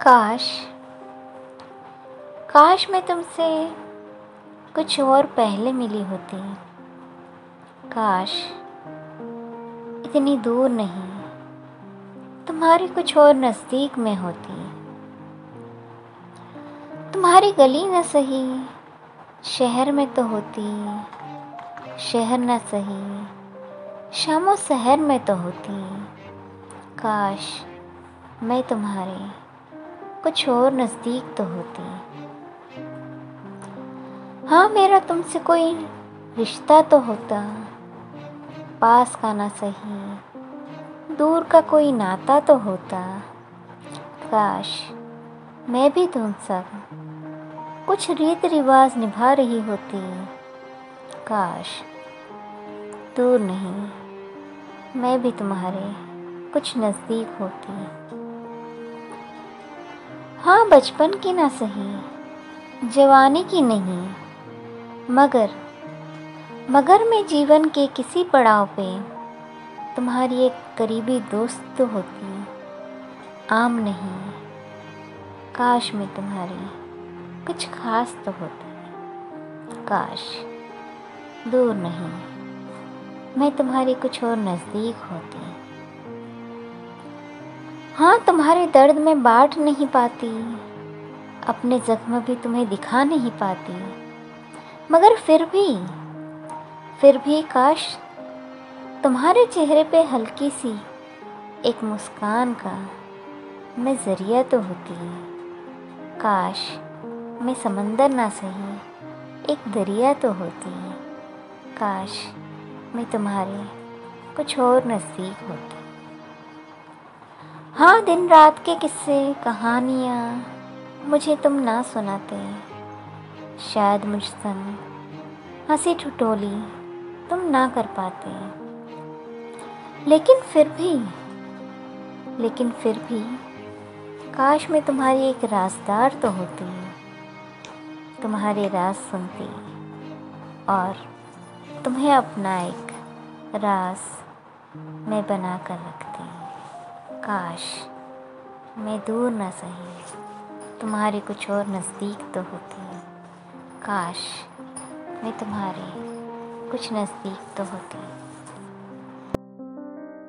काश काश मैं तुमसे कुछ और पहले मिली होती। काश, इतनी दूर नहीं, तुम्हारी कुछ और नज़दीक में होती। तुम्हारी गली न सही, शहर में तो होती, शहर न सही, शामो शहर में तो होती। काश, मैं तुम्हारे कुछ और नज़दीक तो होती हाँ। मेरा तुमसे कोई रिश्ता तो होता। पास का ना सही, दूर का कोई नाता तो होता। काश मैं भी तुम सब कुछ रीत रिवाज निभा रही होती। काश दूर नहीं, मैं भी तुम्हारे कुछ नज़दीक होती। हाँ बचपन की ना सही, जवानी की नहीं, मगर मगर मैं जीवन के किसी पड़ाव पे तुम्हारी एक करीबी दोस्त तो होती, आम नहीं, काश मैं तुम्हारी कुछ खास तो होती। काश, दूर नहीं, मैं तुम्हारी कुछ और नज़दीक होती। हाँ तुम्हारे दर्द में बांट नहीं पाती। अपने जख्म भी तुम्हें दिखा नहीं पाती। मगर फिर भी फिर भी काश तुम्हारे चेहरे पे हल्की सी एक मुस्कान का मैं ज़रिया तो होती। काश मैं समंदर ना सही, एक दरिया तो होती। काश मैं तुम्हारे कुछ और नज़दीक होती। हाँ दिन रात के किस्से, कहानियाँ, मुझे तुम ना सुनाते। शायद मुझ संग हँसी ठुटोली तुम ना कर पाते। लेकिन फिर भी, लेकिन फिर भी, काश मैं तुम्हारी एक राजदार तो होती, तुम्हारे राज सुनती, और तुम्हें अपना एक राज मैं बना कर रखती। काश मैं दूर न सही। तुम्हारे कुछ और नज़दीक तो होती काश मैं तुम्हारे कुछ नज़दीक तो होती।